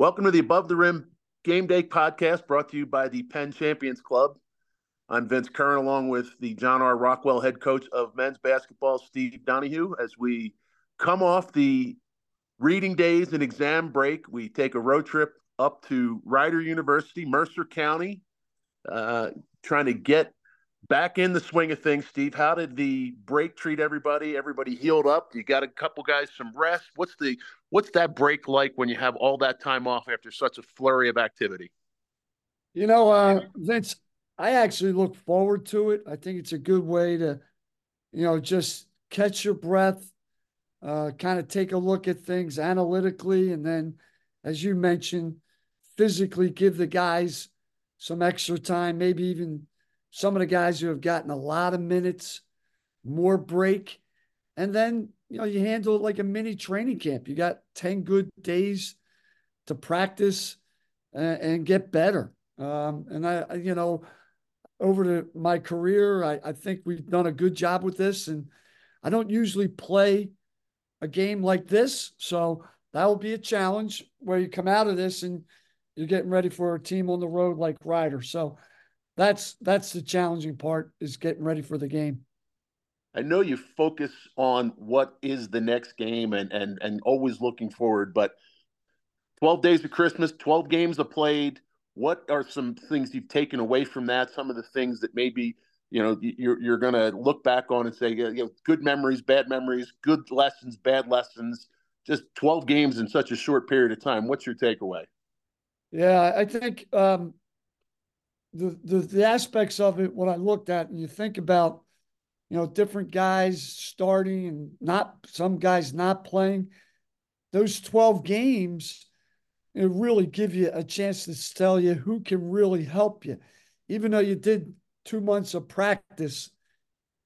Welcome to the Above the Rim Game Day podcast brought to you by the Penn Champions Club. I'm Vince Curran, along with the John R. Rockwell head coach of men's basketball, Steve Donahue. As we come off the reading days and exam break, we take a road trip up to Rider University, Mercer County, uh, trying to get back in the swing of things. Steve, how did the break treat everybody? Everybody healed up. You got a couple guys some rest. What's the what's that break like when you have all that time off after such a flurry of activity? You know, uh, Vince, I actually look forward to it. I think it's a good way to, you know, just catch your breath, uh, kind of take a look at things analytically, and then, as you mentioned, physically give the guys some extra time, maybe even some of the guys who have gotten a lot of minutes, more break. And then, you know, you handle it like a mini training camp. You got 10 good days to practice and, and get better. Um, and I, you know, over to my career, I, I think we've done a good job with this. And I don't usually play a game like this. So that will be a challenge where you come out of this and you're getting ready for a team on the road like Rider. So that's that's the challenging part is getting ready for the game. I know you focus on what is the next game and and and always looking forward, but 12 days of Christmas, 12 games are played. What are some things you've taken away from that? Some of the things that maybe you know you're you're going to look back on and say, you know, good memories, bad memories, good lessons, bad lessons. Just 12 games in such a short period of time. What's your takeaway? Yeah, I think um, the, the the aspects of it, what I looked at, and you think about, you know, different guys starting and not some guys not playing. Those twelve games, it really give you a chance to tell you who can really help you, even though you did two months of practice.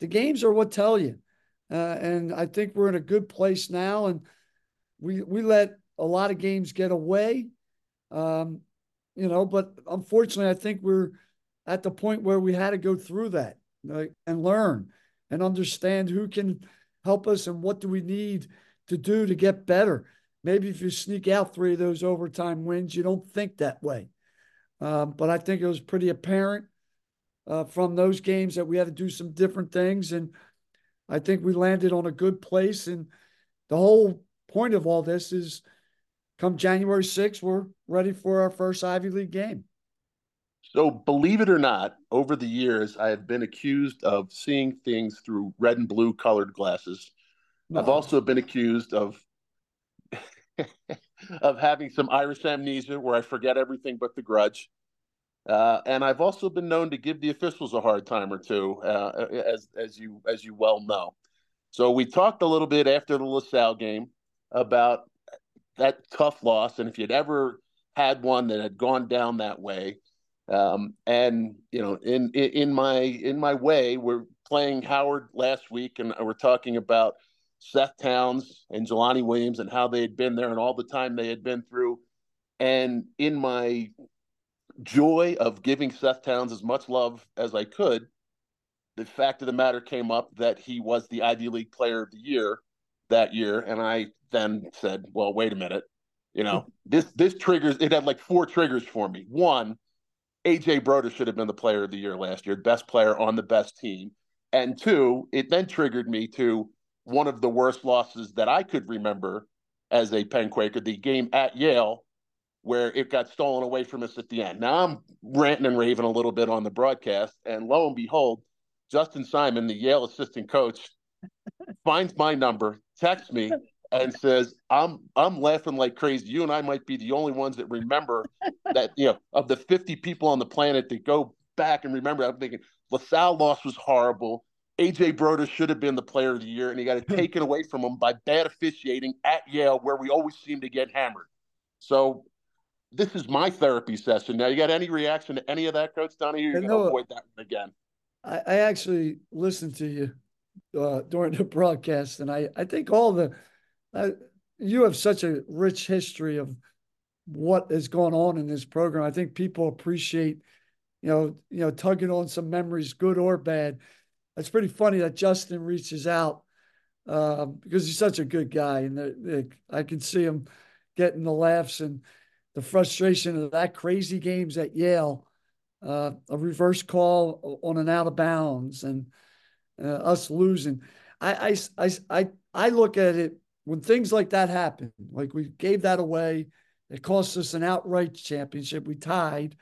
The games are what tell you, uh, and I think we're in a good place now. And we we let a lot of games get away. Um, you know, but unfortunately, I think we're at the point where we had to go through that and learn and understand who can help us and what do we need to do to get better. Maybe if you sneak out three of those overtime wins, you don't think that way. Um, but I think it was pretty apparent uh, from those games that we had to do some different things. And I think we landed on a good place. And the whole point of all this is come January 6th, we're ready for our first Ivy League game. So, believe it or not, over the years, I have been accused of seeing things through red and blue colored glasses. No. I've also been accused of of having some Irish amnesia where I forget everything but the grudge. Uh, and I've also been known to give the officials a hard time or two, uh, as as you as you well know. So we talked a little bit after the LaSalle game about that tough loss, and if you'd ever had one that had gone down that way, um, and you know, in, in my in my way, we're playing Howard last week, and we're talking about Seth Towns and Jelani Williams and how they had been there and all the time they had been through. And in my joy of giving Seth Towns as much love as I could, the fact of the matter came up that he was the Ivy League Player of the Year that year, and I then said, "Well, wait a minute, you know this this triggers it had like four triggers for me. One, AJ Brodeur should have been the Player of the Year last year, best player on the best team, and two, it then triggered me to one of the worst losses that I could remember as a Penn Quaker, the game at Yale where it got stolen away from us at the end. Now I'm ranting and raving a little bit on the broadcast, and lo and behold, Justin Simon, the Yale assistant coach, finds my number, texts me, and says, "I'm I'm laughing like crazy. You and I might be the only ones that remember that. You know, of the 50 people on the planet that go back and remember. I'm thinking LaSalle loss was horrible. AJ Brodeur should have been the player of the year, and he got it taken away from him by bad officiating at Yale, where we always seem to get hammered. So." This is my therapy session. Now, you got any reaction to any of that, Coach Donahue? You're going to avoid that again. I, I actually listened to you uh, during the broadcast, and I I think all the uh, you have such a rich history of what is going on in this program. I think people appreciate, you know, you know, tugging on some memories, good or bad. It's pretty funny that Justin reaches out um, because he's such a good guy, and the, the, I can see him getting the laughs. And the frustration of that crazy games at Yale, uh, a reverse call on an out of bounds, and uh, us losing. I, I, I, I, I look at it when things like that happen, like we gave that away, it cost us an outright championship. We tied.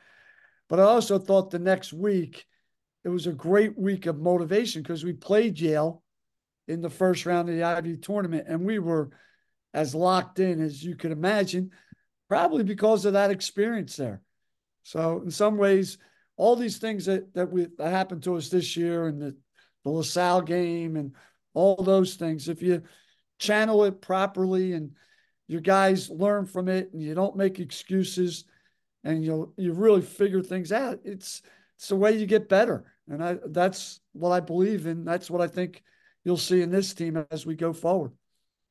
But I also thought the next week, it was a great week of motivation because we played Yale in the first round of the Ivy tournament and we were as locked in as you could imagine, probably because of that experience there. So in some ways, all these things that that we that happened to us this year and the, the LaSalle game and all those things, if you channel it properly and your guys learn from it and you don't make excuses and you you really figure things out, it's it's the way you get better. And I that's what I believe in. That's what I think you'll see in this team as we go forward.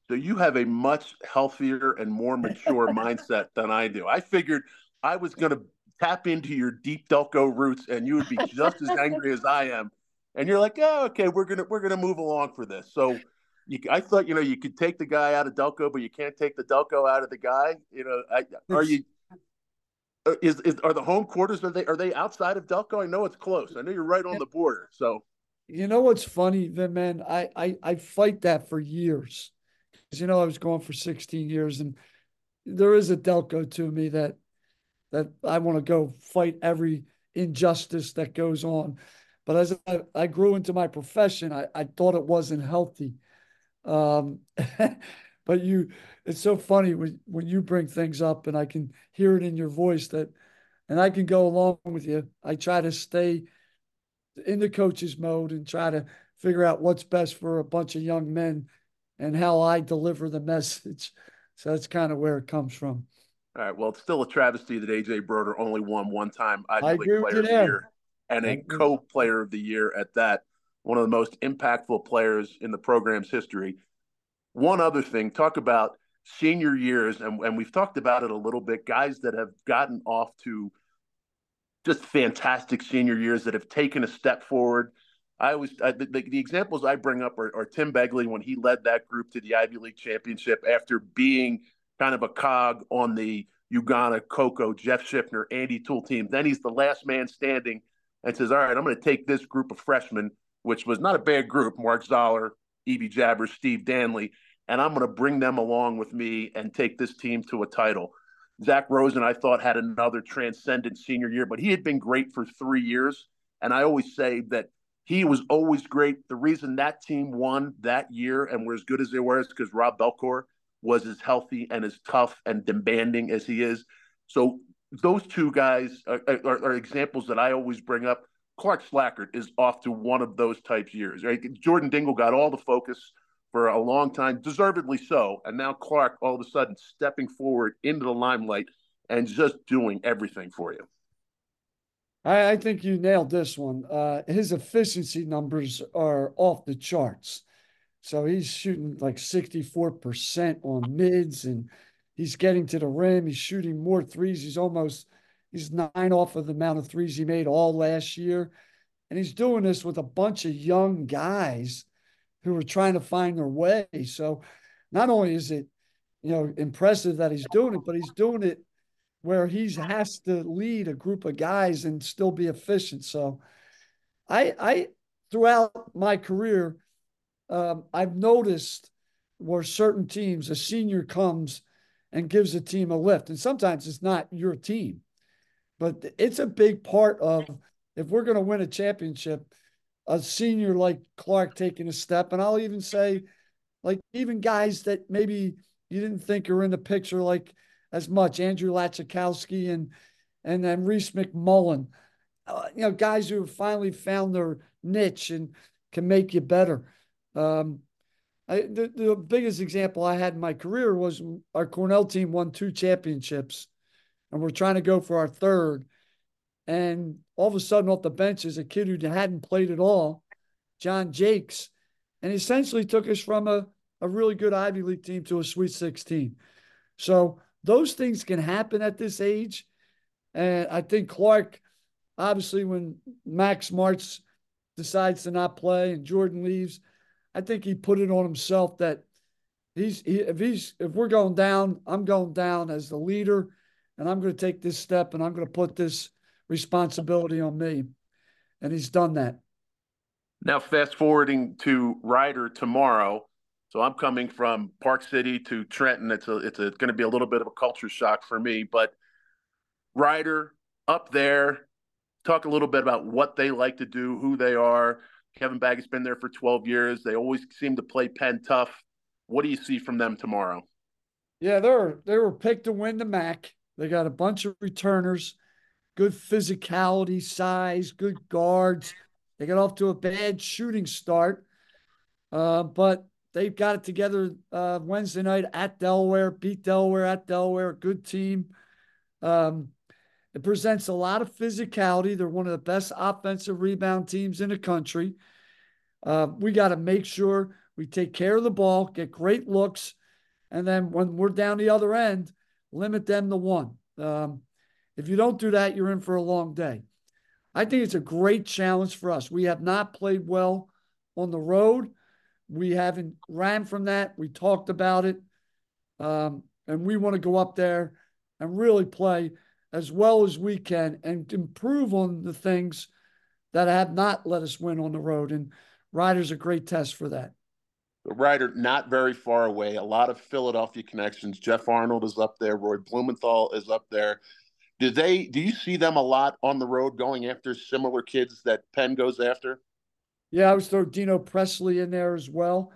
So you have a much healthier and more mature mindset than I do. I figured I was going to tap into your deep Delco roots, and you would be just as angry as I am. And you're like, oh, okay, we're gonna we're gonna move along for this. So, you, I thought you know you could take the guy out of Delco, but you can't take the Delco out of the guy. You know, I, are you? Uh, is, is are the home quarters are they are they outside of Delco? I know it's close. I know you're right on the border. So, you know what's funny, then, man? I I I fight that for years because you know I was going for 16 years, and there is a Delco to me that that I want to go fight every injustice that goes on. But as I, I grew into my profession, I, I thought it wasn't healthy. Um, but you, it's so funny when, when you bring things up and I can hear it in your voice that, and I can go along with you. I try to stay in the coach's mode and try to figure out what's best for a bunch of young men and how I deliver the message. So that's kind of where it comes from. All right. Well, it's still a travesty that AJ Brodeur only won one time Ivy League Player of the Year and a co-player of the year at that. One of the most impactful players in the program's history. One other thing, talk about senior years, and, and we've talked about it a little bit. Guys that have gotten off to just fantastic senior years that have taken a step forward I always I, the, the, examples I bring up are, are, Tim Begley when he led that group to the Ivy League championship after being kind of a cog on the Ugonna, Koko, Jeff Schiffner, Andy Toole team. Then he's the last man standing and says, "All right, I'm going to take this group of freshmen, which was not a bad group, Mark Zoller, E.B. Jabbers, Steve Danley, and I'm going to bring them along with me and take this team to a title." Zach Rosen, I thought, had another transcendent senior year, but he had been great for three years. And I always say that he was always great. The reason that team won that year and were as good as they were is because Rob Belcore was as healthy and as tough and demanding as he is. So those two guys are, are, are examples that I always bring up. Clark Slajchert is off to one of those types years. Right? Jordan Dingle got all the focus for a long time, deservedly so, and now Clark all of a sudden stepping forward into the limelight and just doing everything for you. I, I think you nailed this one. Uh, his efficiency numbers are off the charts. So he's shooting like 64% on mids and he's getting to the rim. He's shooting more threes. He's almost, he's nine off of the amount of threes he made all last year. And he's doing this with a bunch of young guys who are trying to find their way. So not only is it, you know, impressive that he's doing it, but he's doing it where he has to lead a group of guys and still be efficient. So I I throughout my career, um, I've noticed where certain teams, a senior comes and gives a team a lift. And sometimes it's not your team, but it's a big part of if we're going to win a championship, a senior like Clark taking a step. And I'll even say, like, even guys that maybe you didn't think are in the picture, like as much. Andrew Laczkowski and and then Reese McMullen, uh, you know, guys who have finally found their niche and can make you better. Um, I, the, the biggest example I had in my career was our Cornell team won two championships, and we're trying to go for our third. And all of a sudden, off the bench is a kid who hadn't played at all, Jon Jaques, and essentially took us from a, a really good Ivy League team to a Sweet 16. So those things can happen at this age. And I think Clark, obviously, when Max Martz decides to not play and Jordan leaves, I think he put it on himself that he's he, if he's if we're going down, I'm going down as the leader and I'm going to take this step and I'm going to put this responsibility on me. And he's done that. Now, fast forwarding to Rider tomorrow. So I'm coming from Park City to Trenton. It's a it's a, going to be a little bit of a culture shock for me, but Rider up there. Talk a little bit about what they like to do, who they are. Kevin Baggett's been there for 12 years. They always seem to play Penn tough. What do you see from them tomorrow? Yeah, they're they were picked to win the MAAC. They got a bunch of returners, good physicality, size, good guards. They got off to a bad shooting start, uh, but they've got it together uh, Wednesday night at Delaware, beat Delaware at Delaware, good team. Um, it presents a lot of physicality. They're one of the best offensive rebound teams in the country. Uh, we got to make sure we take care of the ball, get great looks, and then when we're down the other end, limit them to one. Um, if you don't do that, you're in for a long day. I think it's a great challenge for us. We have not played well on the road. We haven't ran from that. We talked about it. Um, and we want to go up there and really play as well as we can and improve on the things that have not let us win on the road. And Rider's a great test for that. The Rider not very far away. A lot of Philadelphia connections. Jeff Arnold is up there. Roy Blumenthal is up there. Do they? Do you see them a lot on the road going after similar kids that Penn goes after? Yeah, I was throw Dino Presley in there as well.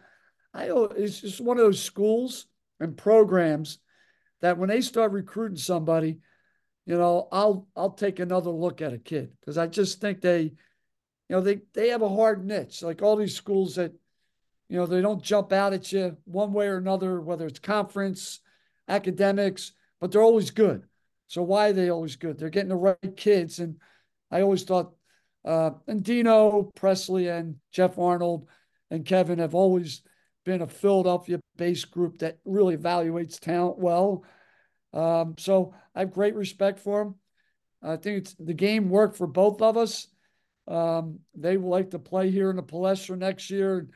I it's just one of those schools and programs that when they start recruiting somebody, you know, I'll I'll take another look at a kid because I just think they, you know, they they have a hard niche. Like all these schools that, you know, they don't jump out at you one way or another, whether it's conference, academics, but they're always good. So why are they always good? They're getting the right kids. And I always thought, uh, and Dino Presley and Jeff Arnold and Kevin have always been a Philadelphia based group that really evaluates talent well. Um, so I have great respect for them. I think the game worked for both of us. Um, they would like to play here in the Palestra next year,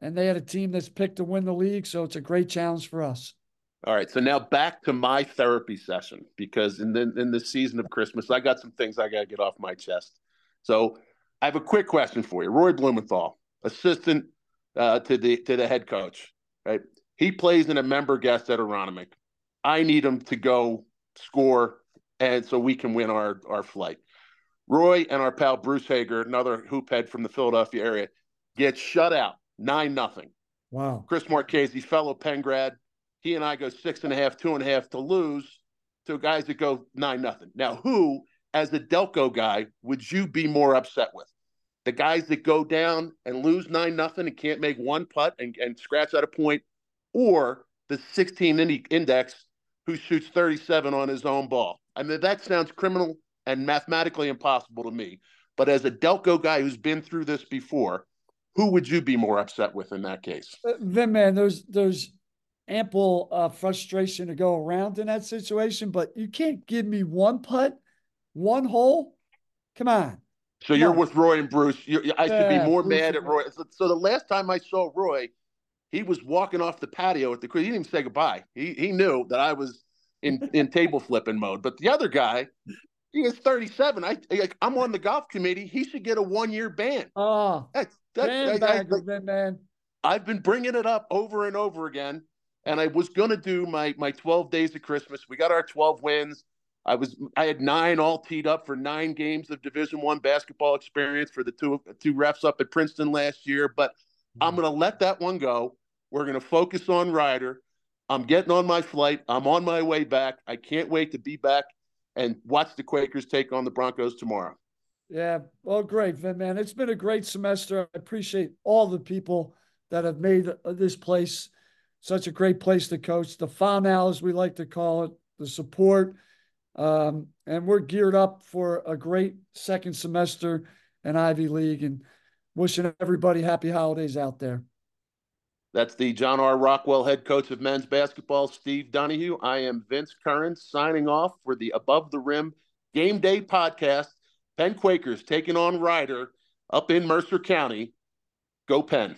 and they had a team that's picked to win the league. So it's a great challenge for us. All right, so now back to my therapy session because in the in the season of Christmas, I got some things I got to get off my chest. So I have a quick question for you, Roy Blumenthal, assistant uh, to the to the head coach. Right, he plays in a member guest at Aronimink. I need him to go score, and so we can win our our flight. Roy and our pal Bruce Hager, another hoop head from the Philadelphia area, get shut out nine nothing. Wow. Chris Marchese, fellow Penn grad, he and I go six and a half, two and a half to lose to guys that go nine nothing. Now, who, as a Delco guy, would you be more upset with? The guys that go down and lose nine nothing and can't make one putt and, and scratch out a point, or the 16 index who shoots 37 on his own ball. I mean, that sounds criminal and mathematically impossible to me. But as a Delco guy who's been through this before, who would you be more upset with in that case? Uh, Vin, man, there's there's ample uh, frustration to go around in that situation, but you can't give me one putt, one hole. Come on. So Come you're on. with Roy and Bruce. You're, I should be more Bruce mad at Roy. So, so, the last time I saw Roy, he was walking off the patio at the He didn't even say goodbye. He he knew that I was in in table flipping mode. But the other guy, he is 37. I like, I'm on the golf committee. He should get a one year ban. Oh, that's that's I, I, I, man. I've been bringing it up over and over again and I was gonna do my my 12 days of Christmas. We got our 12 wins. I was I had nine all teed up for nine games of Division One basketball experience for the two two refs up at Princeton last year. But. I'm mm. gonna let that one go. We're gonna focus on Rider. I'm getting on my flight. I'm on my way back. I can't wait to be back and watch the Quakers take on the Broncos tomorrow. Yeah, well, great, Vin, man. It's been a great semester. I appreciate all the people that have made this place such a great place to coach. The farm as we like to call it, the support. Um, and we're geared up for a great second semester in Ivy League and wishing everybody happy holidays out there. That's the John R. Rockwell head coach of men's basketball, Steve Donahue. I am Vince Curran signing off for the Above the Rim Game Day podcast. Penn Quakers taking on Rider up in Mercer County. Go Penn.